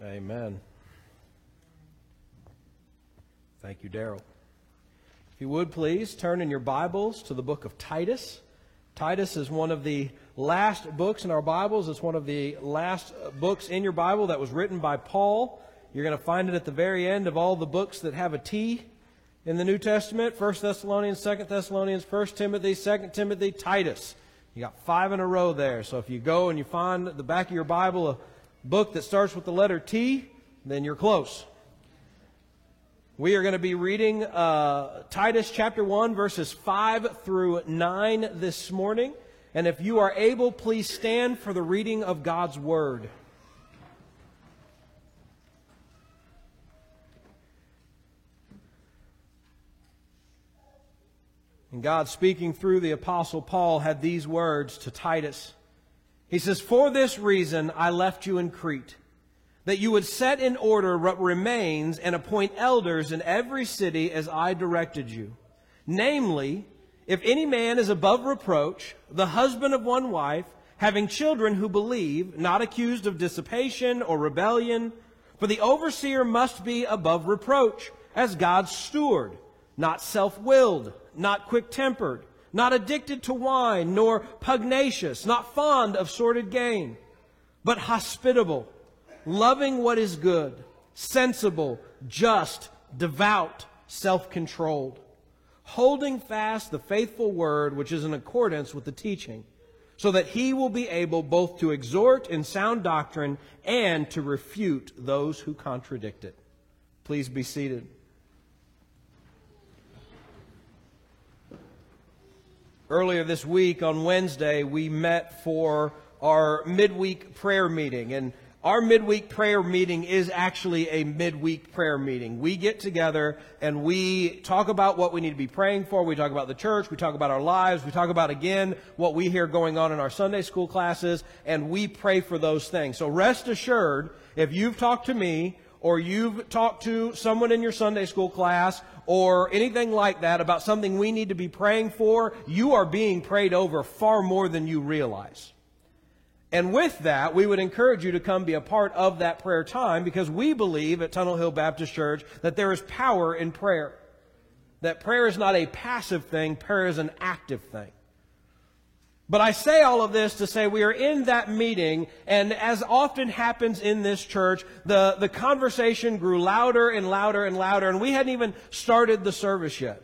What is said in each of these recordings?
Amen. Thank you, Daryl. If you would please turn in your Bibles to the book of Titus. Titus is one of the last books in our Bibles. It's one of the last books in your Bible that was written by Paul. You're going to find it at the very end of all the books that have a T in the New Testament 1 Thessalonians, 2 Thessalonians, 1 Timothy, 2 Timothy, Titus. You got five in a row there. So if you go and you find the back of your Bible a book that starts with the letter T, then you're close. We are going to be reading uh, Titus chapter 1, verses 5 through 9 this morning. And if you are able, please stand for the reading of God's Word. And God, speaking through the Apostle Paul, had these words to Titus. He says, For this reason I left you in Crete, that you would set in order what remains and appoint elders in every city as I directed you. Namely, if any man is above reproach, the husband of one wife, having children who believe, not accused of dissipation or rebellion, for the overseer must be above reproach, as God's steward, not self-willed, not quick-tempered, not addicted to wine, nor pugnacious, not fond of sordid gain, but hospitable, loving what is good, sensible, just, devout, self-controlled, holding fast the faithful word which is in accordance with the teaching, so that he will be able both to exhort in sound doctrine and to refute those who contradict it. Please be seated. Earlier this week on Wednesday, we met for our midweek prayer meeting. And our midweek prayer meeting is actually a midweek prayer meeting. We get together and we talk about what we need to be praying for. We talk about the church. We talk about our lives. We talk about, again, what we hear going on in our Sunday school classes. And we pray for those things. So rest assured, if you've talked to me or you've talked to someone in your Sunday school class or anything like that about something we need to be praying for, you are being prayed over far more than you realize. And with that, we would encourage you to come be a part of that prayer time because we believe at Tunnel Hill Baptist Church that there is power in prayer. That prayer is not a passive thing, prayer is an active thing. But I say all of this to say we are in that meeting, and as often happens in this church, the, the conversation grew louder and louder and louder, and we hadn't even started the service yet.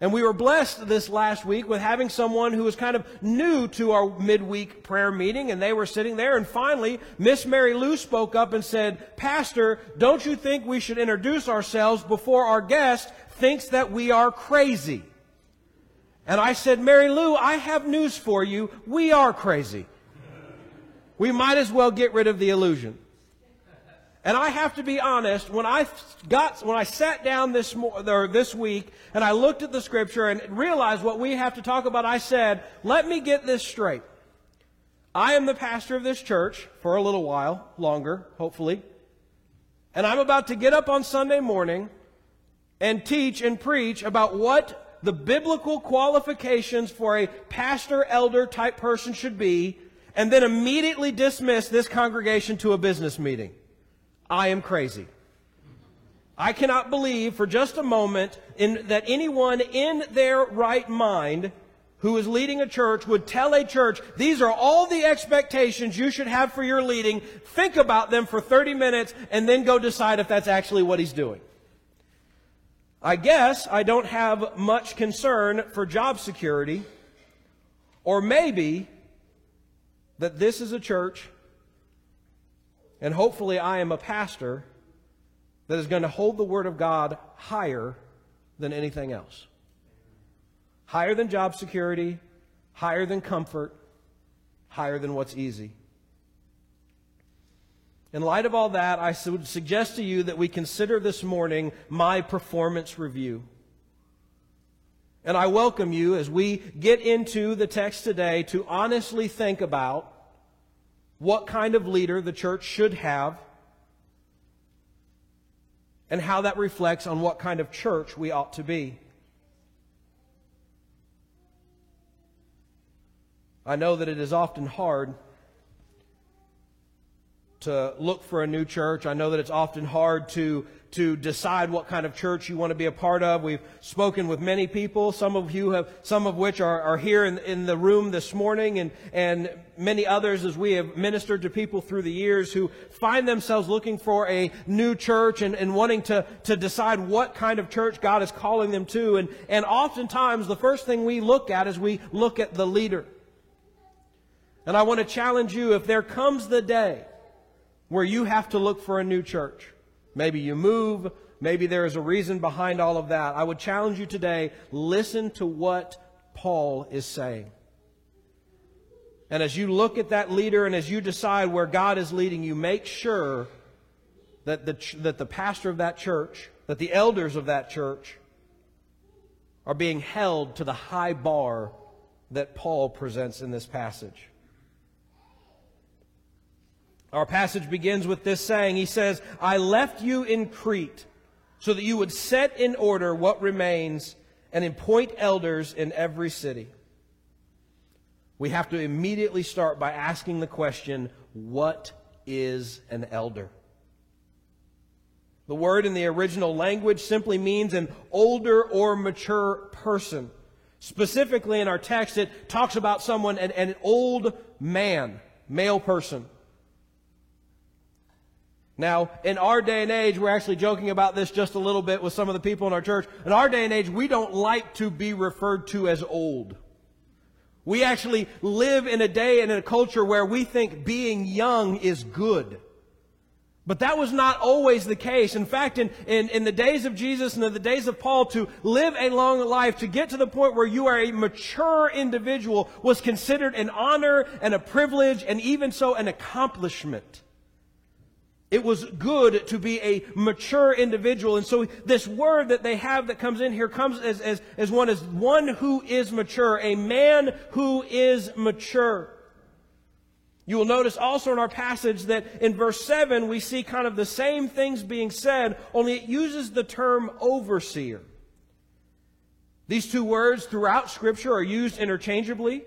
And we were blessed this last week with having someone who was kind of new to our midweek prayer meeting, and they were sitting there, and finally, Miss Mary Lou spoke up and said, Pastor, don't you think we should introduce ourselves before our guest thinks that we are crazy? And I said, Mary Lou, I have news for you. We are crazy. We might as well get rid of the illusion. And I have to be honest, when I got, when I sat down this, or this week and I looked at the scripture and realized what we have to talk about, I said, let me get this straight. I am the pastor of this church for a little while, longer, hopefully. And I'm about to get up on Sunday morning and teach and preach about what the biblical qualifications for a pastor, elder type person should be, and then immediately dismiss this congregation to a business meeting. I am crazy. I cannot believe for just a moment in, that anyone in their right mind who is leading a church would tell a church, these are all the expectations you should have for your leading. Think about them for 30 minutes and then go decide if that's actually what he's doing. I guess I don't have much concern for job security, or maybe that this is a church, and hopefully I am a pastor that is going to hold the Word of God higher than anything else. Higher than job security, higher than comfort, higher than what's easy. In light of all that, I would suggest to you that we consider this morning my performance review. And I welcome you as we get into the text today to honestly think about what kind of leader the church should have and how that reflects on what kind of church we ought to be. I know that it is often hard to look for a new church. I know that it's often hard to to decide what kind of church you want to be a part of. We've spoken with many people, some of you have, some of which are, are here in, in the room this morning, and, and many others as we have ministered to people through the years who find themselves looking for a new church and, and wanting to, to decide what kind of church God is calling them to. And, and oftentimes the first thing we look at is we look at the leader. And I want to challenge you if there comes the day where you have to look for a new church. Maybe you move. Maybe there is a reason behind all of that. I would challenge you today, listen to what Paul is saying. And as you look at that leader and as you decide where God is leading you, make sure that the, that the pastor of that church, that the elders of that church are being held to the high bar that Paul presents in this passage. Our passage begins with this saying. He says, I left you in Crete so that you would set in order what remains and appoint elders in every city. We have to immediately start by asking the question, what is an elder? The word in the original language simply means an older or mature person. Specifically in our text, it talks about someone, an, an old man, male person. Now, in our day and age, we're actually joking about this just a little bit with some of the people in our church. In our day and age, we don't like to be referred to as old. We actually live in a day and in a culture where we think being young is good. But that was not always the case. In fact, in, in, in, the days of Jesus and in the days of Paul, to live a long life, to get to the point where you are a mature individual was considered an honor and a privilege and even so an accomplishment. It was good to be a mature individual. And so this word that they have that comes in here comes as, as, as one as one who is mature, a man who is mature. You will notice also in our passage that in verse 7 we see kind of the same things being said, only it uses the term overseer. These two words throughout Scripture are used interchangeably.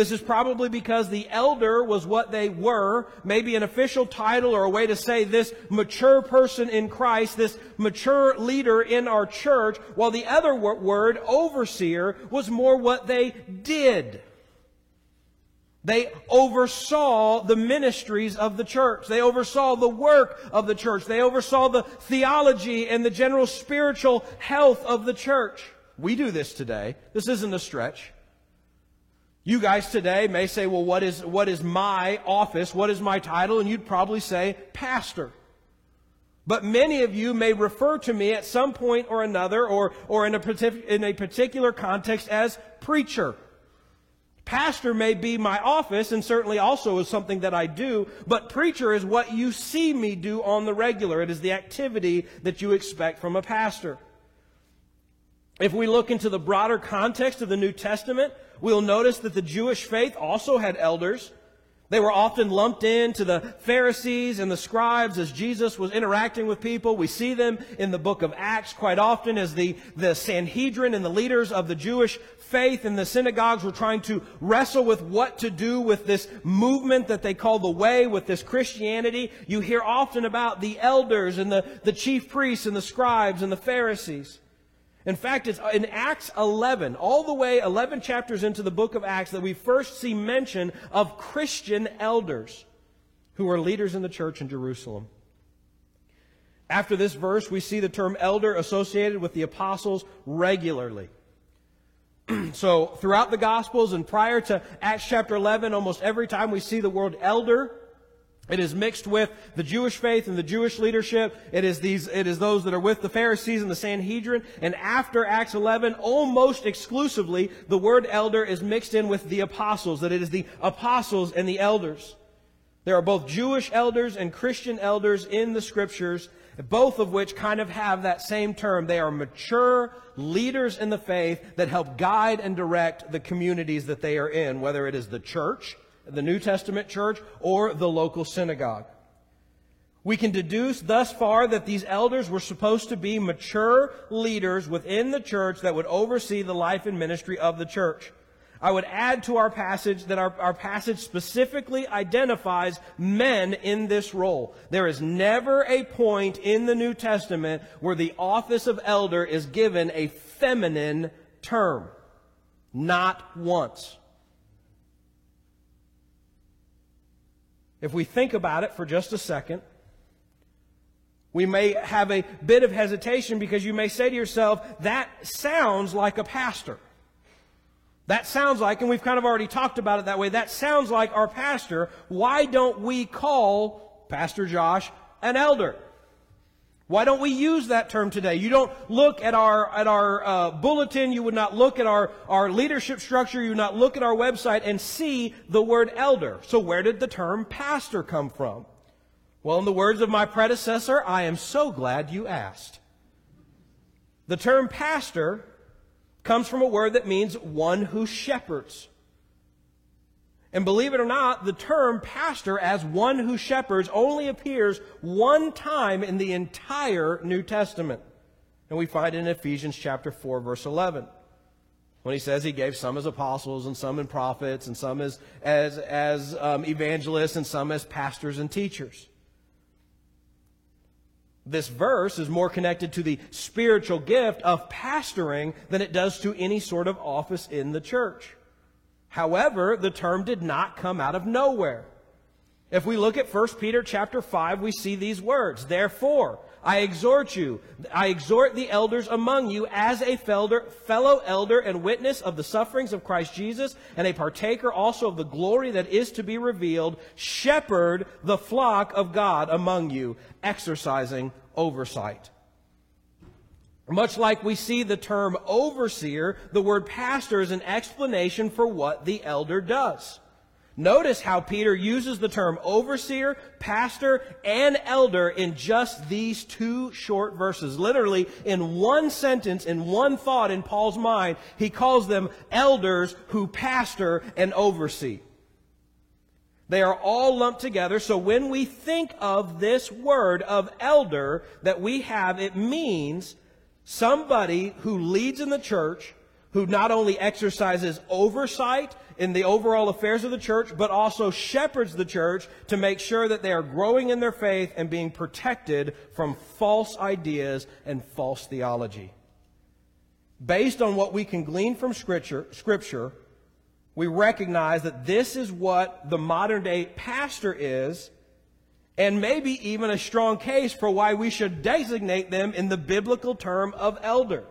This is probably because the elder was what they were, maybe an official title or a way to say this mature person in Christ, this mature leader in our church, while the other word, overseer, was more what they did. They oversaw the ministries of the church. They oversaw the work of the church. They oversaw the theology and the general spiritual health of the church. We do this today. This isn't a stretch. You guys today may say, well, what is, what is my office? What is my title? And you'd probably say, pastor. But many of you may refer to me at some point or another, or, or in, a, in a particular context, as preacher. Pastor may be my office, and certainly also is something that I do, but preacher is what you see me do on the regular. It is the activity that you expect from a pastor. If we look into the broader context of the New Testament, we'll notice that the Jewish faith also had elders. They were often lumped into the Pharisees and the scribes as Jesus was interacting with people. We see them in the book of Acts quite often as the, the Sanhedrin and the leaders of the Jewish faith in the synagogues were trying to wrestle with what to do with this movement that they call the way, with this Christianity. You hear often about the elders and the, the chief priests and the scribes and the Pharisees. In fact, it's uh, in Acts 11, all the way 11 chapters into the book of Acts, that we first see mention of Christian elders who are leaders in the church in Jerusalem. After this verse, we see the term elder associated with the apostles regularly. so, throughout the Gospels and prior to Acts chapter 11, almost every time we see the word elder, it is mixed with the Jewish faith and the Jewish leadership. It is these, it is those that are with the Pharisees and the Sanhedrin. And after Acts 11, almost exclusively, the word elder is mixed in with the apostles, that it is the apostles and the elders. There are both Jewish elders and Christian elders in the scriptures, both of which kind of have that same term. They are mature leaders in the faith that help guide and direct the communities that they are in, whether it is the church, the New Testament church, or the local synagogue. We can deduce thus far that these elders were supposed to be mature leaders within the church that would oversee the life and ministry of the church. I would add to our passage that our, our passage specifically identifies men in this role. There is never a point in the New Testament where the office of elder is given a feminine term. Not once. If we think about it for just a second, we may have a bit of hesitation because you may say to yourself, that sounds like a pastor. That sounds like, and we've kind of already talked about it that way, that sounds like our pastor. Why don't we call Pastor Josh an elder? Why don't we use that term today? You don't look at our at our uh, bulletin. You would not look at our our leadership structure. You would not look at our website and see the word elder. So where did the term pastor come from? Well, in the words of my predecessor, I am so glad you asked. The term pastor comes from a word that means one who shepherds. And believe it or not, the term pastor as one who shepherds only appears one time in the entire New Testament. And we find it in Ephesians chapter 4 verse 11. When he says he gave some as apostles and some as prophets and some as, as, as um, evangelists and some as pastors and teachers. This verse is more connected to the spiritual gift of pastoring than it does to any sort of office in the church. However, the term did not come out of nowhere. If we look at 1 Peter chapter 5, we see these words. Therefore, I exhort you, I exhort the elders among you as a fellow elder and witness of the sufferings of Christ Jesus and a partaker also of the glory that is to be revealed, shepherd the flock of God among you, exercising oversight. Much like we see the term overseer, the word pastor is an explanation for what the elder does. Notice how Peter uses the term overseer, pastor, and elder in just these two short verses. Literally, in one sentence, in one thought in Paul's mind, he calls them elders who pastor and oversee. They are all lumped together. So when we think of this word of elder that we have, it means Somebody who leads in the church, who not only exercises oversight in the overall affairs of the church, but also shepherds the church to make sure that they are growing in their faith and being protected from false ideas and false theology. Based on what we can glean from scripture, scripture we recognize that this is what the modern day pastor is and maybe even a strong case for why we should designate them in the biblical term of elder.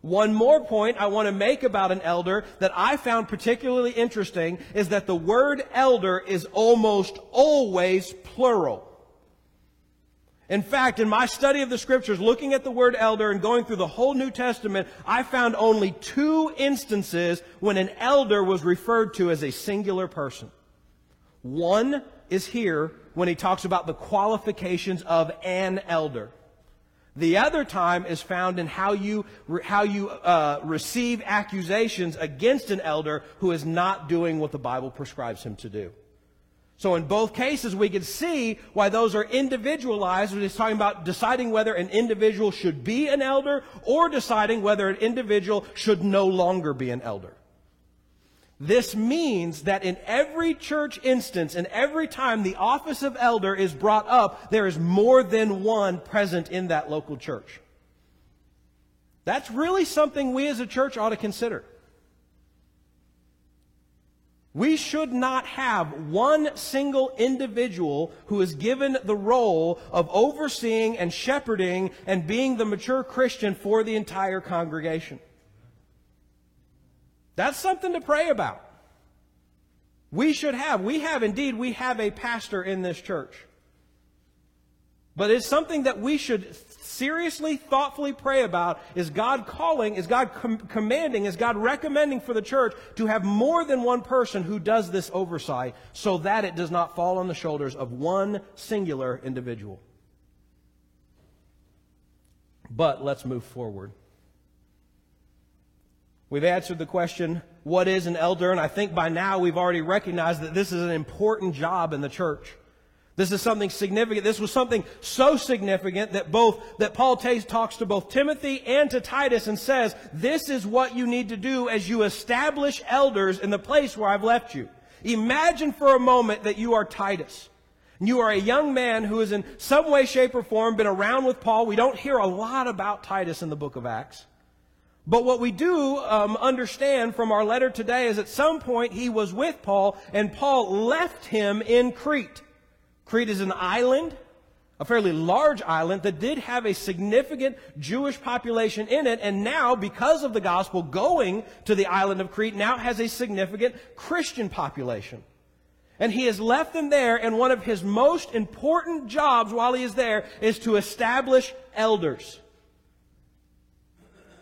One more point I want to make about an elder that I found particularly interesting is that the word elder is almost always plural. In fact, in my study of the scriptures, looking at the word elder and going through the whole New Testament, I found only two instances when an elder was referred to as a singular person. One is here when he talks about the qualifications of an elder. The other time is found in how you, how you uh, receive accusations against an elder who is not doing what the Bible prescribes him to do. So in both cases, we can see why those are individualized it's talking about deciding whether an individual should be an elder or deciding whether an individual should no longer be an elder. This means that in every church instance, and every time the office of elder is brought up, there is more than one present in that local church. That's really something we as a church ought to consider. We should not have one single individual who is given the role of overseeing and shepherding and being the mature Christian for the entire congregation. That's something to pray about. We should have, we have indeed, we have a pastor in this church. But it's something that we should seriously, thoughtfully pray about. Is God calling, is God com- commanding, is God recommending for the church to have more than one person who does this oversight so that it does not fall on the shoulders of one singular individual? But let's move forward. We've answered the question, what is an elder? And I think by now we've already recognized that this is an important job in the church. This is something significant. This was something so significant that both, that Paul talks to both Timothy and to Titus and says, this is what you need to do as you establish elders in the place where I've left you. Imagine for a moment that you are Titus. You are a young man who has in some way, shape, or form been around with Paul. We don't hear a lot about Titus in the book of Acts. But what we do um, understand from our letter today is at some point he was with Paul and Paul left him in Crete. Crete is an island, a fairly large island that did have a significant Jewish population in it, and now, because of the gospel going to the island of Crete, now has a significant Christian population. And he has left them there, and one of his most important jobs while he is there is to establish elders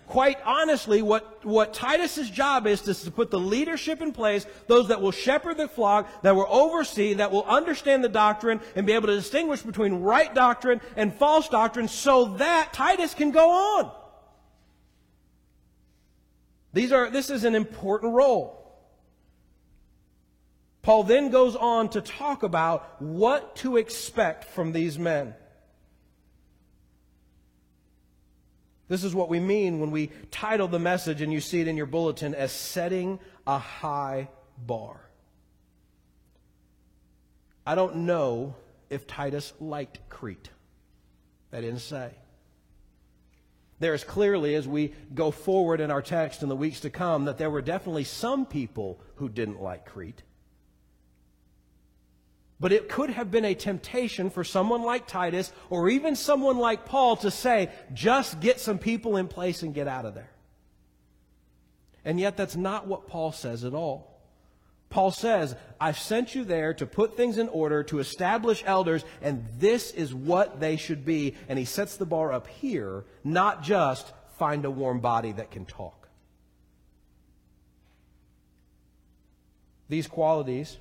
quite honestly, what, what Titus's job is, is to put the leadership in place, those that will shepherd the flock, that will oversee, that will understand the doctrine, and be able to distinguish between right doctrine and false doctrine so that Titus can go on. These are, this is an important role. Paul then goes on to talk about what to expect from these men. This is what we mean when we title the message, and you see it in your bulletin, as setting a high bar. I don't know if Titus liked Crete. That didn't say. There is clearly, as we go forward in our text in the weeks to come, that there were definitely some people who didn't like Crete. But it could have been a temptation for someone like Titus or even someone like Paul to say, just get some people in place and get out of there. And yet, that's not what Paul says at all. Paul says, I've sent you there to put things in order, to establish elders, and this is what they should be. And he sets the bar up here, not just find a warm body that can talk. These qualities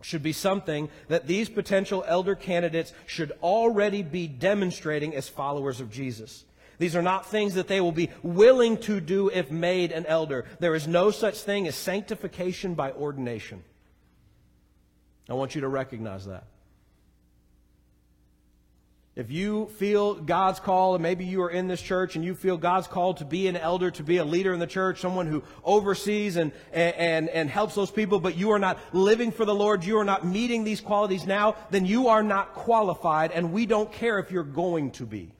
should be something that these potential elder candidates should already be demonstrating as followers of Jesus. These are not things that they will be willing to do if made an elder. There is no such thing as sanctification by ordination. I want you to recognize that. If you feel God's call, and maybe you are in this church and you feel God's call to be an elder, to be a leader in the church, someone who oversees and, and, and helps those people, but you are not living for the Lord, you are not meeting these qualities now, then you are not qualified, and we don't care if you're going to be.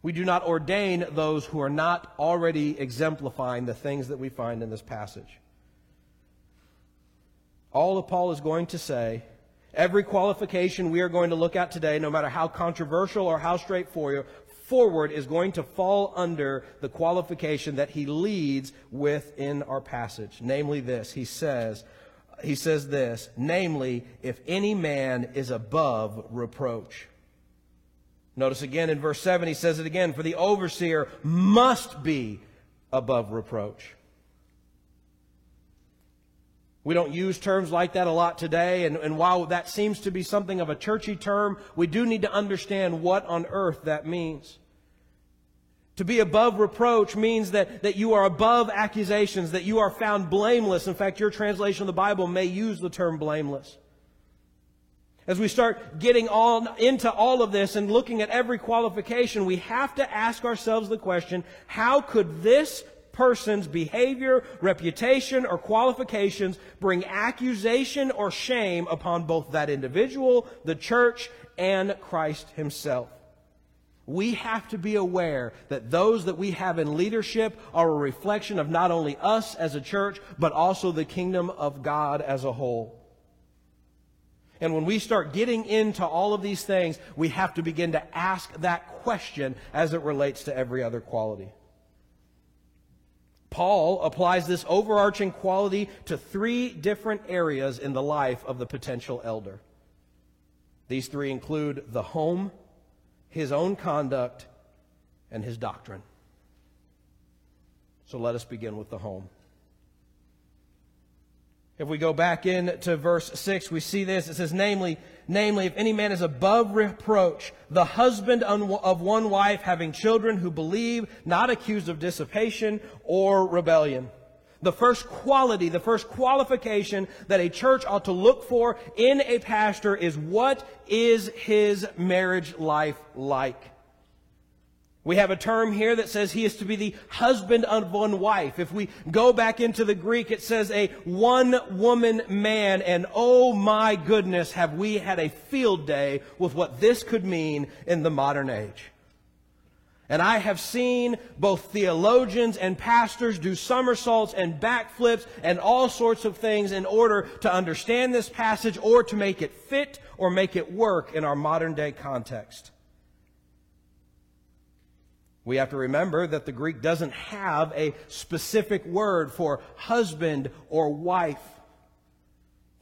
We do not ordain those who are not already exemplifying the things that we find in this passage. All that Paul is going to say Every qualification we are going to look at today, no matter how controversial or how straightforward, is going to fall under the qualification that he leads with in our passage. Namely this. He says, he says this, namely, if any man is above reproach. Notice again in verse 7, he says it again, for the overseer must be above reproach. We don't use terms like that a lot today, and, and while that seems to be something of a churchy term, we do need to understand what on earth that means. To be above reproach means that, that you are above accusations, that you are found blameless. In fact, your translation of the Bible may use the term blameless. As we start getting all into all of this and looking at every qualification, we have to ask ourselves the question, how could this person's behavior, reputation, or qualifications bring accusation or shame upon both that individual, the church, and Christ himself. We have to be aware that those that we have in leadership are a reflection of not only us as a church, but also the kingdom of God as a whole. And when we start getting into all of these things, we have to begin to ask that question as it relates to every other quality. Paul applies this overarching quality to three different areas in the life of the potential elder. These three include the home, his own conduct, and his doctrine. So let us begin with the home. If we go back into verse 6, we see this. It says, namely, namely, if any man is above reproach, the husband of one wife having children who believe, not accused of dissipation or rebellion. The first quality, the first qualification that a church ought to look for in a pastor is what is his marriage life like? We have a term here that says he is to be the husband of one wife. If we go back into the Greek, it says a one woman man. And oh my goodness, have we had a field day with what this could mean in the modern age. And I have seen both theologians and pastors do somersaults and backflips and all sorts of things in order to understand this passage or to make it fit or make it work in our modern day context. We have to remember that the Greek doesn't have a specific word for husband or wife,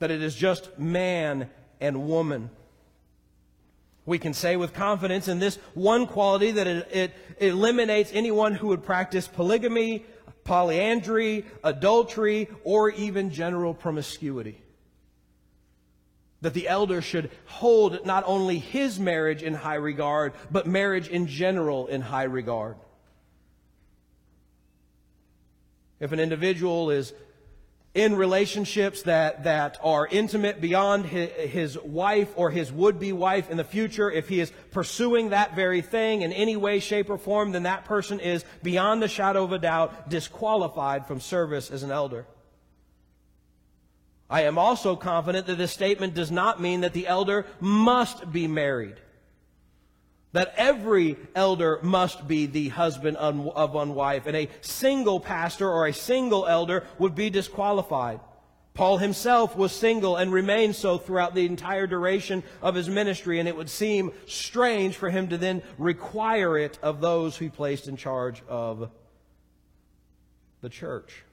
that it is just man and woman. We can say with confidence in this one quality that it, it, eliminates anyone who would practice polygamy, polyandry, adultery, or even general promiscuity. That the elder should hold not only his marriage in high regard, but marriage in general in high regard. If an individual is in relationships that, that are intimate beyond his, his wife or his would-be wife in the future, if he is pursuing that very thing in any way, shape, or form, then that person is beyond the shadow of a doubt disqualified from service as an elder. I am also confident that this statement does not mean that the elder must be married that every elder must be the husband of one wife, and a single pastor or a single elder would be disqualified. Paul himself was single and remained so throughout the entire duration of his ministry, and it would seem strange for him to then require it of those he placed in charge of the church.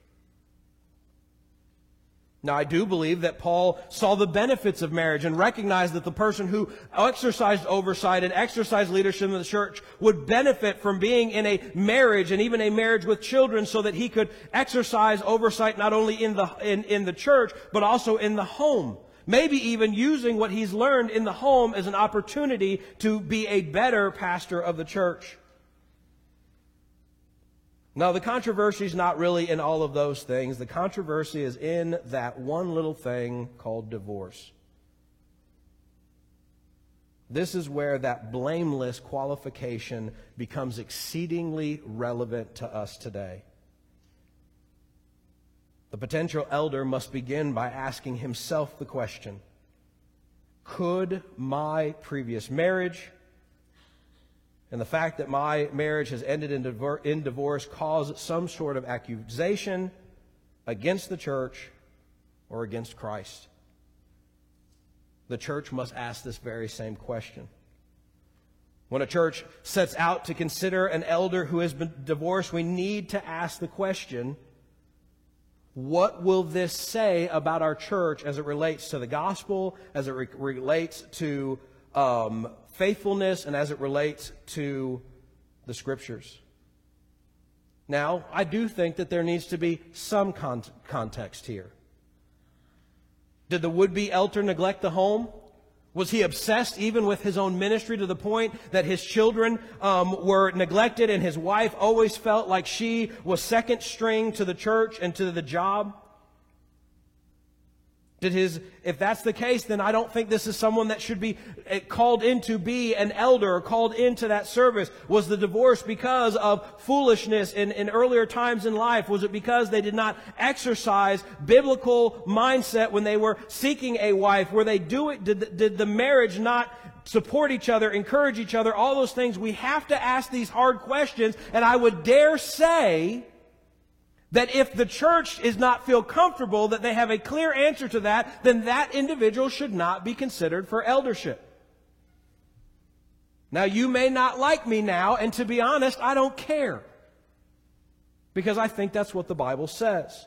Now, I do believe that Paul saw the benefits of marriage and recognized that the person who exercised oversight and exercised leadership in the church would benefit from being in a marriage and even a marriage with children so that he could exercise oversight not only in the, in, in the church, but also in the home. Maybe even using what he's learned in the home as an opportunity to be a better pastor of the church. No, the controversy is not really in all of those things. The controversy is in that one little thing called divorce. This is where that blameless qualification becomes exceedingly relevant to us today. The potential elder must begin by asking himself the question Could my previous marriage, and the fact that my marriage has ended in, divor- in divorce cause some sort of accusation against the church or against Christ? The church must ask this very same question. When a church sets out to consider an elder who has been divorced, we need to ask the question what will this say about our church as it relates to the gospel, as it re- relates to um, faithfulness and as it relates to the scriptures. Now, I do think that there needs to be some con- context here. Did the would be elder neglect the home? Was he obsessed even with his own ministry to the point that his children um, were neglected and his wife always felt like she was second string to the church and to the job? Did his, if that's the case, then I don't think this is someone that should be eh, called in to be an elder or called into that service. Was the divorce because of foolishness in, in earlier times in life? Was it because they did not exercise biblical mindset when they were seeking a wife? Were they do it, did, did the marriage not support each other, encourage each other, all those things? We have to ask these hard questions, and I would dare say that if the church is not feel comfortable that they have a clear answer to that, then that individual should not be considered for eldership. Now, you may not like me now, and to be honest, I don't care. Because I think that's what the Bible says.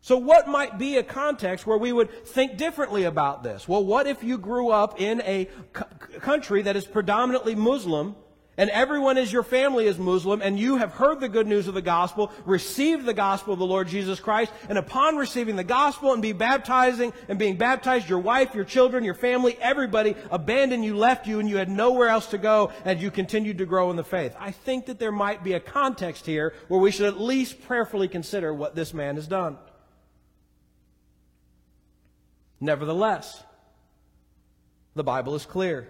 So, what might be a context where we would think differently about this? Well, what if you grew up in a country that is predominantly Muslim and everyone is your family is Muslim, and you have heard the good news of the gospel, received the gospel of the Lord Jesus Christ, and upon receiving the gospel and be baptizing and being baptized, your wife, your children, your family, everybody abandoned you, left you, and you had nowhere else to go, and you continued to grow in the faith. I think that there might be a context here where we should at least prayerfully consider what this man has done. Nevertheless, the Bible is clear.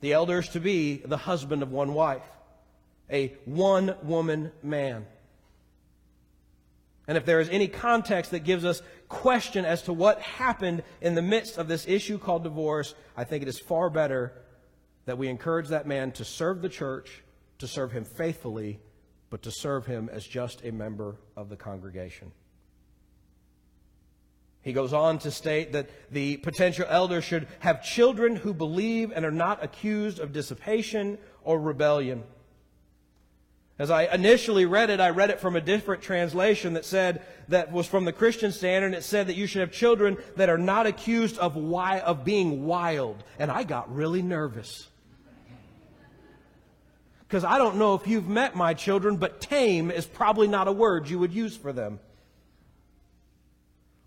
The elder is to be the husband of one wife, a one woman man. And if there is any context that gives us question as to what happened in the midst of this issue called divorce, I think it is far better that we encourage that man to serve the church, to serve him faithfully, but to serve him as just a member of the congregation. He goes on to state that the potential elder should have children who believe and are not accused of dissipation or rebellion. As I initially read it, I read it from a different translation that said, that was from the Christian standard, and it said that you should have children that are not accused of, wi- of being wild. And I got really nervous. Because I don't know if you've met my children, but tame is probably not a word you would use for them.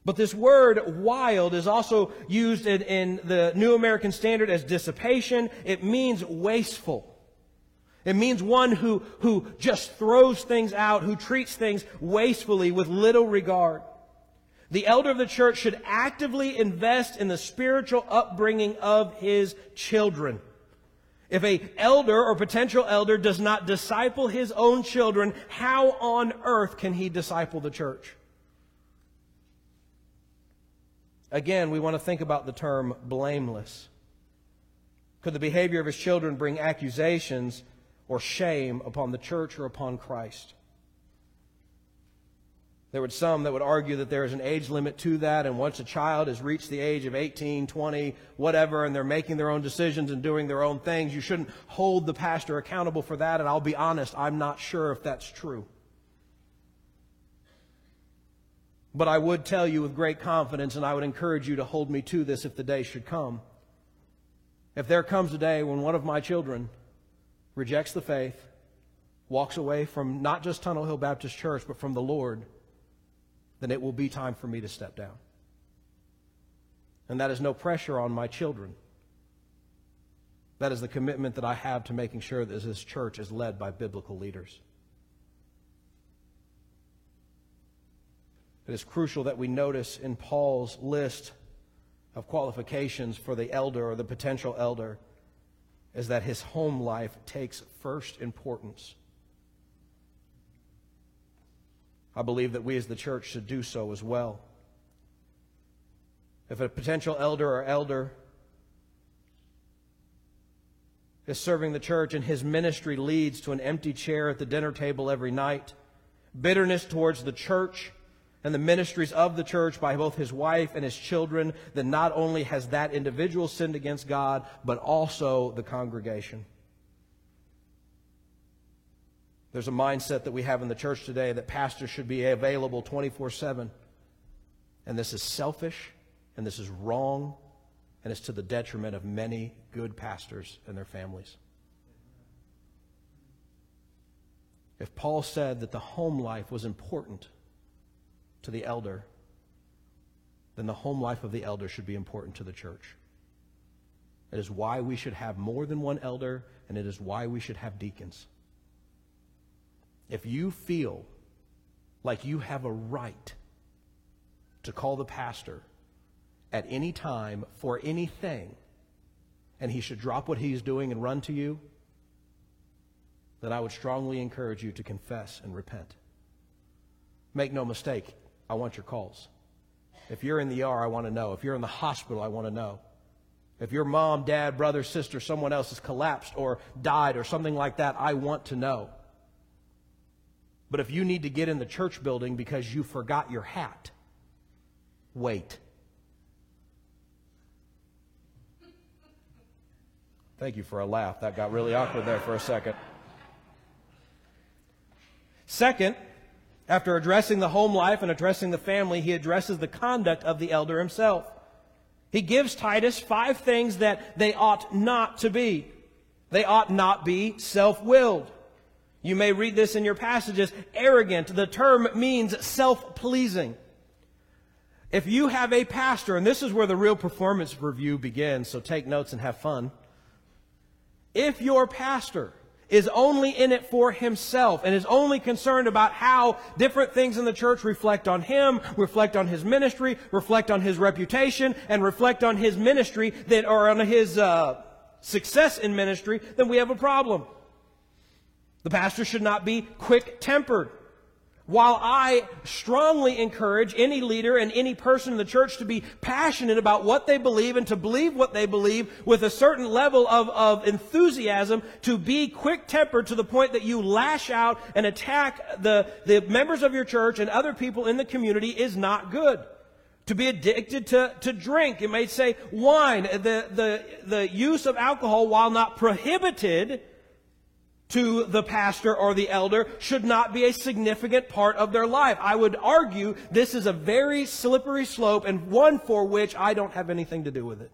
But this word wild is also used in, in, the New American Standard as dissipation. It means wasteful. It means one who, who just throws things out, who treats things wastefully with little regard. The elder of the church should actively invest in the spiritual upbringing of his children. If a elder or potential elder does not disciple his own children, how on earth can he disciple the church? Again, we want to think about the term blameless. Could the behavior of his children bring accusations or shame upon the church or upon Christ? There would some that would argue that there is an age limit to that, and once a child has reached the age of 18, 20, whatever, and they're making their own decisions and doing their own things, you shouldn't hold the pastor accountable for that, and I'll be honest, I'm not sure if that's true. But I would tell you with great confidence, and I would encourage you to hold me to this if the day should come. If there comes a day when one of my children rejects the faith, walks away from not just Tunnel Hill Baptist Church, but from the Lord, then it will be time for me to step down. And that is no pressure on my children. That is the commitment that I have to making sure that this church is led by biblical leaders. It is crucial that we notice in Paul's list of qualifications for the elder or the potential elder is that his home life takes first importance. I believe that we as the church should do so as well. If a potential elder or elder is serving the church and his ministry leads to an empty chair at the dinner table every night, bitterness towards the church, and the ministries of the church by both his wife and his children, then not only has that individual sinned against God, but also the congregation. There's a mindset that we have in the church today that pastors should be available 24 7. And this is selfish, and this is wrong, and it's to the detriment of many good pastors and their families. If Paul said that the home life was important, to the elder, then the home life of the elder should be important to the church. It is why we should have more than one elder, and it is why we should have deacons. If you feel like you have a right to call the pastor at any time for anything, and he should drop what he's doing and run to you, then I would strongly encourage you to confess and repent. Make no mistake, I want your calls. If you're in the ER, I want to know. If you're in the hospital, I want to know. If your mom, dad, brother, sister, someone else has collapsed or died or something like that, I want to know. But if you need to get in the church building because you forgot your hat, wait. Thank you for a laugh. That got really awkward there for a second. Second, after addressing the home life and addressing the family, he addresses the conduct of the elder himself. He gives Titus five things that they ought not to be. They ought not be self willed. You may read this in your passages arrogant. The term means self pleasing. If you have a pastor, and this is where the real performance review begins, so take notes and have fun. If your pastor is only in it for himself and is only concerned about how different things in the church reflect on him, reflect on his ministry, reflect on his reputation, and reflect on his ministry that, or on his uh, success in ministry, then we have a problem. The pastor should not be quick tempered. While I strongly encourage any leader and any person in the church to be passionate about what they believe and to believe what they believe with a certain level of, of enthusiasm, to be quick tempered to the point that you lash out and attack the, the members of your church and other people in the community is not good. To be addicted to, to drink, it may say wine, the, the, the use of alcohol, while not prohibited, to the pastor or the elder should not be a significant part of their life. I would argue this is a very slippery slope and one for which I don't have anything to do with it.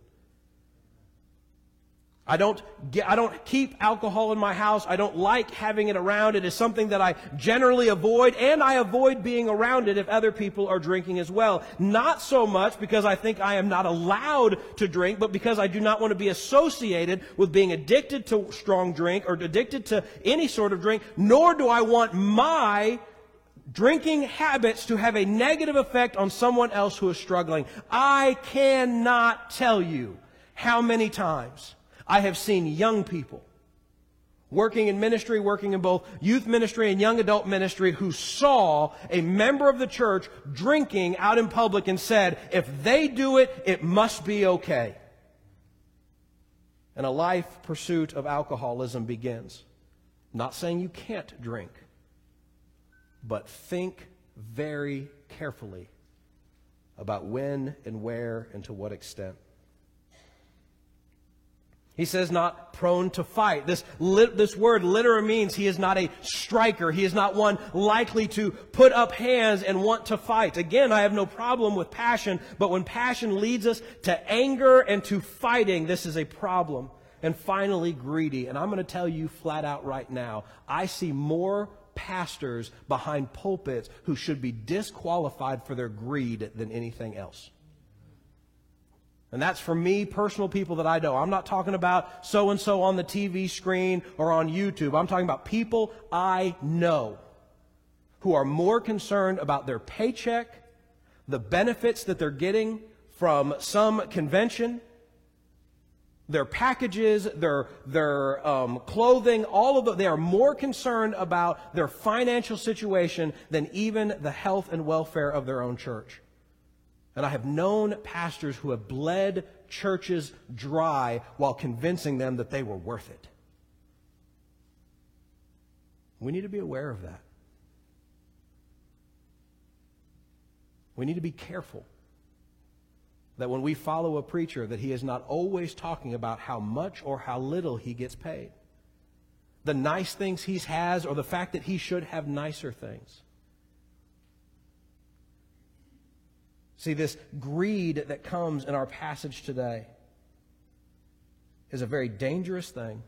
I don't get, I don't keep alcohol in my house. I don't like having it around. It is something that I generally avoid and I avoid being around it if other people are drinking as well. Not so much because I think I am not allowed to drink, but because I do not want to be associated with being addicted to strong drink or addicted to any sort of drink, nor do I want my drinking habits to have a negative effect on someone else who is struggling. I cannot tell you how many times I have seen young people working in ministry, working in both youth ministry and young adult ministry, who saw a member of the church drinking out in public and said, if they do it, it must be okay. And a life pursuit of alcoholism begins. not saying you can't drink, but think very carefully about when and where and to what extent. He says not prone to fight. This, this word literally means he is not a striker. He is not one likely to put up hands and want to fight. Again, I have no problem with passion, but when passion leads us to anger and to fighting, this is a problem. And finally, greedy. And I'm going to tell you flat out right now, I see more pastors behind pulpits who should be disqualified for their greed than anything else. And that's for me, personal people that I know. I'm not talking about so and so on the TV screen or on YouTube. I'm talking about people I know who are more concerned about their paycheck, the benefits that they're getting from some convention, their packages, their, their um, clothing, all of it. They are more concerned about their financial situation than even the health and welfare of their own church. And I have known pastors who have bled churches dry while convincing them that they were worth it. We need to be aware of that. We need to be careful that when we follow a preacher that he is not always talking about how much or how little he gets paid. The nice things he has or the fact that he should have nicer things. See, this greed that comes in our passage today is a very dangerous thing.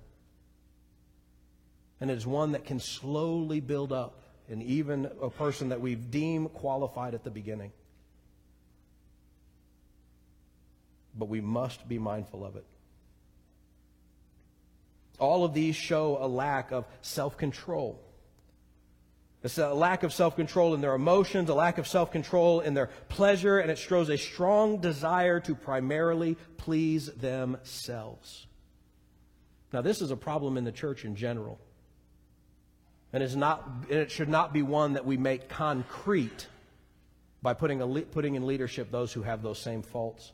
And it is one that can slowly build up in even a person that we've deemed qualified at the beginning. But we must be mindful of it. All of these show a lack of self control. It's a lack of self control in their emotions, a lack of self control in their pleasure, and it shows a strong desire to primarily please themselves. Now, this is a problem in the church in general. And, it's not, and it should not be one that we make concrete by putting, a, putting in leadership those who have those same faults.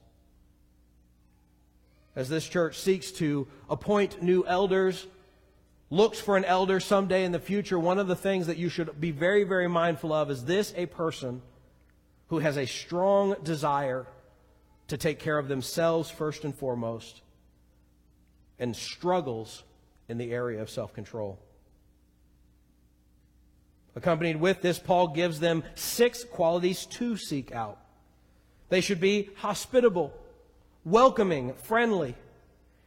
As this church seeks to appoint new elders, looks for an elder someday in the future, one of the things that you should be very, very mindful of is this a person who has a strong desire to take care of themselves first and foremost and struggles in the area of self control. Accompanied with this, Paul gives them six qualities to seek out. They should be hospitable, welcoming, friendly,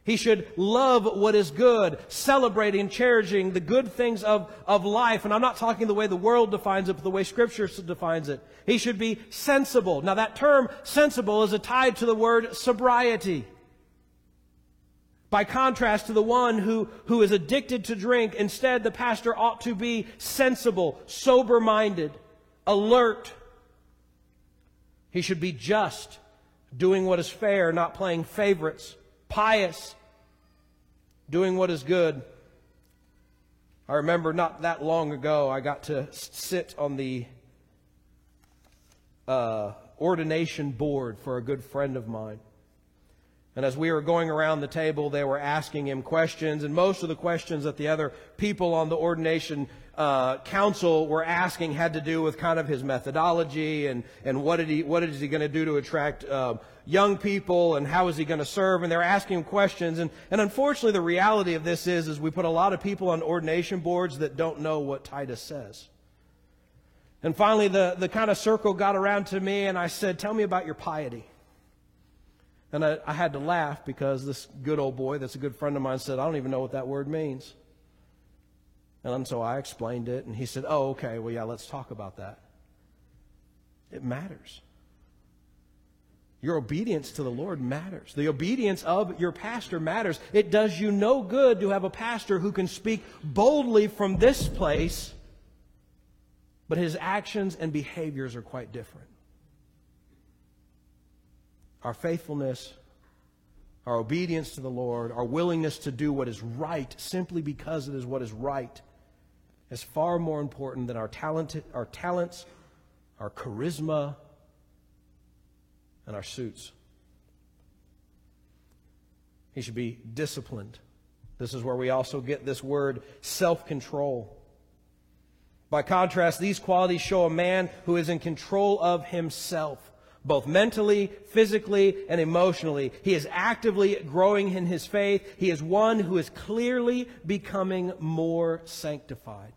He should love what is good, celebrating cherishing the good things of, of life. And I'm not talking the way the world defines it, but the way Scripture defines it. He should be sensible. Now, that term sensible is tied to the word sobriety. By contrast to the one who, who is addicted to drink, instead, the pastor ought to be sensible, sober minded, alert. He should be just, doing what is fair, not playing favorites, pious, doing what is good. I remember not that long ago, I got to sit on the uh, ordination board for a good friend of mine. And as we were going around the table, they were asking him questions, and most of the questions that the other people on the ordination uh, council were asking had to do with kind of his methodology and, and what, did he, what is he going to do to attract uh, young people and how is he going to serve. And they're asking him questions. And, and unfortunately, the reality of this is, is we put a lot of people on ordination boards that don't know what Titus says. And finally, the, the kind of circle got around to me, and I said, Tell me about your piety. And I, I had to laugh because this good old boy, that's a good friend of mine, said, I don't even know what that word means. And so I explained it, and he said, Oh, okay, well, yeah, let's talk about that. It matters. Your obedience to the Lord matters. The obedience of your pastor matters. It does you no good to have a pastor who can speak boldly from this place, but his actions and behaviors are quite different. Our faithfulness our obedience to the Lord, our willingness to do what is right simply because it is what is right is far more important than our, talented, our talents, our charisma, and our suits. He should be disciplined. This is where we also get this word self control. By contrast, these qualities show a man who is in control of himself, both mentally, physically, and emotionally. He is actively growing in his faith. He is one who is clearly becoming more sanctified.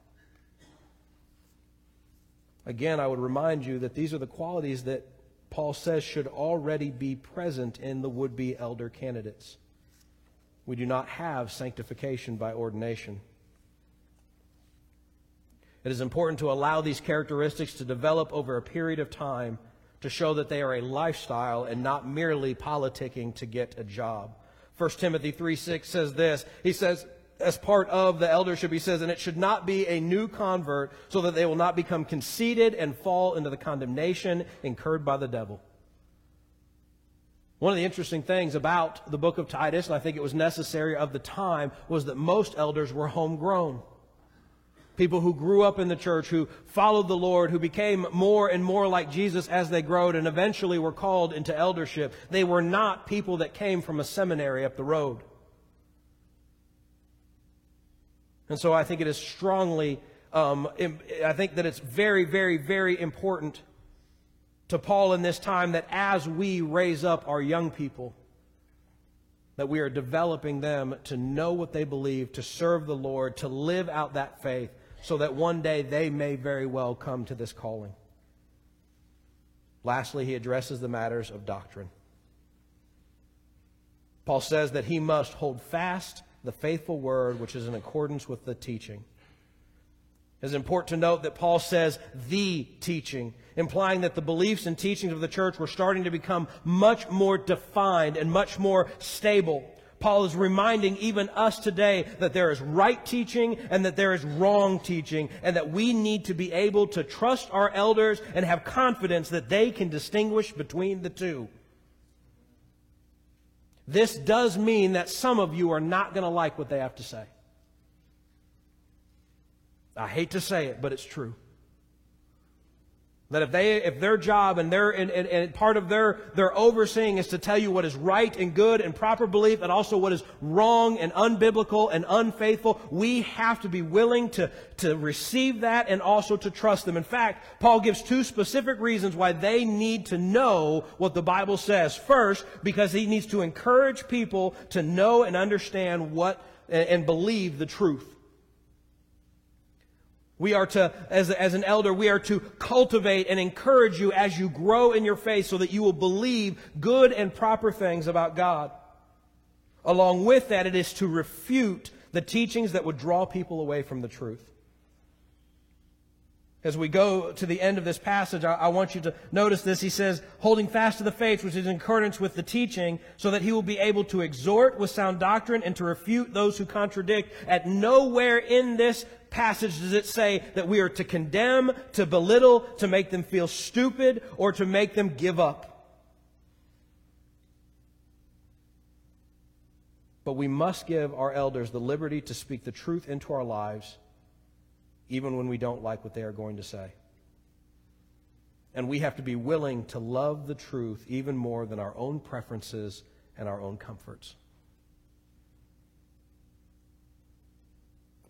Again, I would remind you that these are the qualities that Paul says should already be present in the would be elder candidates. We do not have sanctification by ordination. It is important to allow these characteristics to develop over a period of time to show that they are a lifestyle and not merely politicking to get a job. 1 Timothy 3 6 says this. He says, as part of the eldership, he says, and it should not be a new convert so that they will not become conceited and fall into the condemnation incurred by the devil. One of the interesting things about the book of Titus, and I think it was necessary of the time, was that most elders were homegrown. People who grew up in the church, who followed the Lord, who became more and more like Jesus as they growed and eventually were called into eldership. They were not people that came from a seminary up the road. And so I think it is strongly, um, I think that it's very, very, very important to Paul in this time that as we raise up our young people, that we are developing them to know what they believe, to serve the Lord, to live out that faith, so that one day they may very well come to this calling. Lastly, he addresses the matters of doctrine. Paul says that he must hold fast the faithful word which is in accordance with the teaching. It's important to note that Paul says the teaching, implying that the beliefs and teachings of the church were starting to become much more defined and much more stable. Paul is reminding even us today that there is right teaching and that there is wrong teaching, and that we need to be able to trust our elders and have confidence that they can distinguish between the two. This does mean that some of you are not going to like what they have to say. I hate to say it, but it's true. That if they, if their job and their, and, and, and, part of their, their overseeing is to tell you what is right and good and proper belief and also what is wrong and unbiblical and unfaithful, we have to be willing to, to receive that and also to trust them. In fact, Paul gives two specific reasons why they need to know what the Bible says. First, because he needs to encourage people to know and understand what and, and believe the truth. We are to, as, as an elder, we are to cultivate and encourage you as you grow in your faith so that you will believe good and proper things about God. Along with that, it is to refute the teachings that would draw people away from the truth. As we go to the end of this passage, I, I, want you to notice this. He says, holding fast to the faith, which is in accordance with the teaching, so that he will be able to exhort with sound doctrine and to refute those who contradict. At nowhere in this passage does it say that we are to condemn, to belittle, to make them feel stupid, or to make them give up. But we must give our elders the liberty to speak the truth into our lives even when we don't like what they are going to say. And we have to be willing to love the truth even more than our own preferences and our own comforts.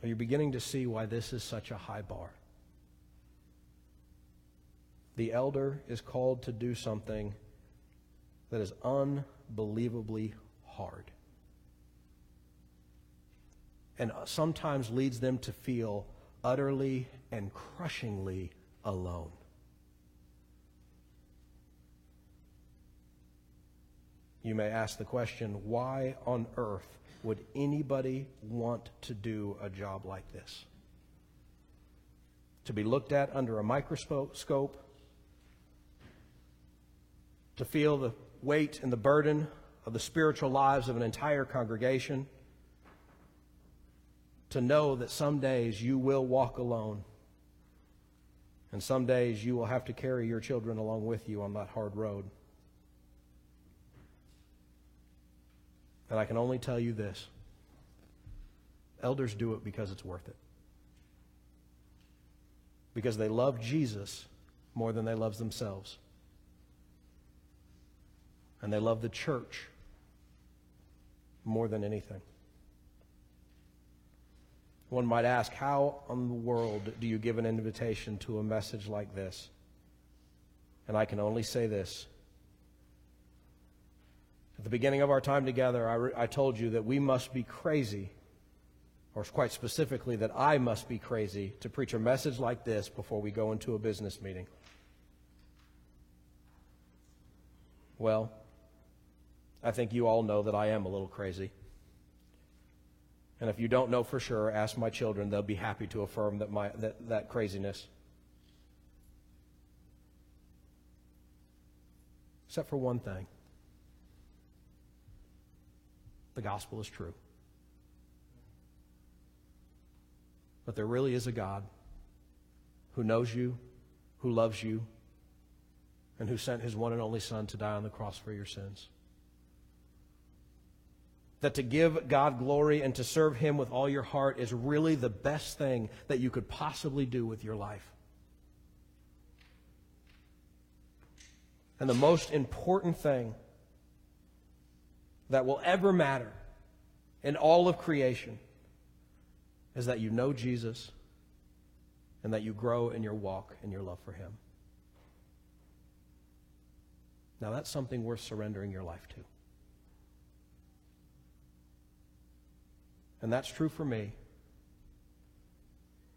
Are you beginning to see why this is such a high bar? The elder is called to do something that is unbelievably hard. And sometimes leads them to feel utterly and crushingly alone. You may ask the question why on earth would anybody want to do a job like this? To be looked at under a microscope, to feel the weight and the burden of the spiritual lives of an entire congregation to know that some days you will walk alone. And some days you will have to carry your children along with you on that hard road. And I can only tell you this elders do it because it's worth it. Because they love Jesus more than they love themselves. And they love the church more than anything. One might ask, how in the world do you give an invitation to a message like this? And I can only say this. At the beginning of our time together, I, re- I told you that we must be crazy, or quite specifically, that I must be crazy to preach a message like this before we go into a business meeting. Well, I think you all know that I am a little crazy. And if you don't know for sure, ask my children. They'll be happy to affirm that, my, that, that craziness. Except for one thing the gospel is true. But there really is a God who knows you, who loves you, and who sent his one and only Son to die on the cross for your sins that to give God glory and to serve Him with all your heart is really the best thing that you could possibly do with your life. And the most important thing that will ever matter in all of creation is that you know Jesus and that you grow in your walk and your love for Him. Now, that's something worth surrendering your life to. And that's true for me.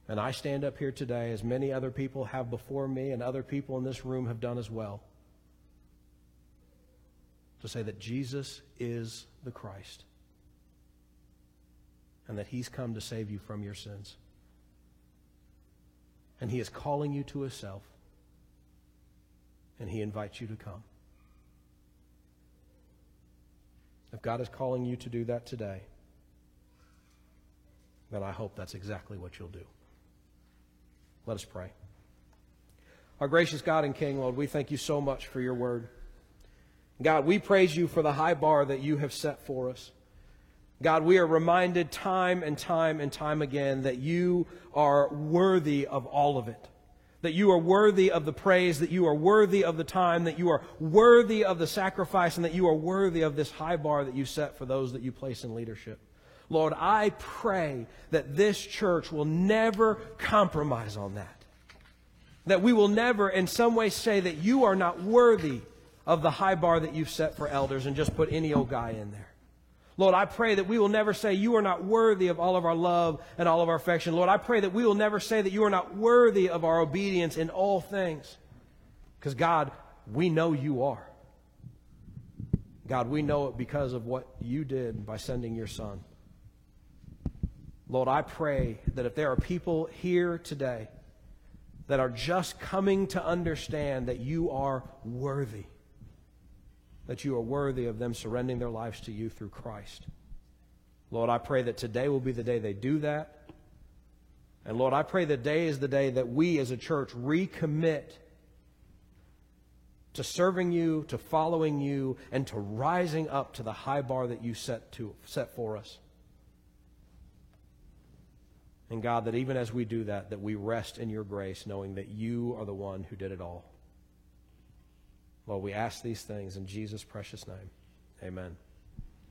And I stand up here today, as many other people have before me, and other people in this room have done as well, to say that Jesus is the Christ and that He's come to save you from your sins. And He is calling you to Himself, and He invites you to come. If God is calling you to do that today, then I hope that's exactly what you'll do. Let us pray. Our gracious God and King, Lord, we thank you so much for your word. God, we praise you for the high bar that you have set for us. God, we are reminded time and time and time again that you are worthy of all of it. That you are worthy of the praise, that you are worthy of the time, that you are worthy of the sacrifice, and that you are worthy of this high bar that you set for those that you place in leadership. Lord, I pray that this church will never compromise on that. That we will never, in some way, say that you are not worthy of the high bar that you've set for elders and just put any old guy in there. Lord, I pray that we will never say you are not worthy of all of our love and all of our affection. Lord, I pray that we will never say that you are not worthy of our obedience in all things. Because, God, we know you are. God, we know it because of what you did by sending your son. Lord, I pray that if there are people here today that are just coming to understand that you are worthy, that you are worthy of them surrendering their lives to you through Christ. Lord, I pray that today will be the day they do that. And Lord, I pray that day is the day that we as a church recommit to serving you, to following you, and to rising up to the high bar that you set, to, set for us. And God, that even as we do that, that we rest in your grace, knowing that you are the one who did it all. Lord, we ask these things in Jesus' precious name. Amen.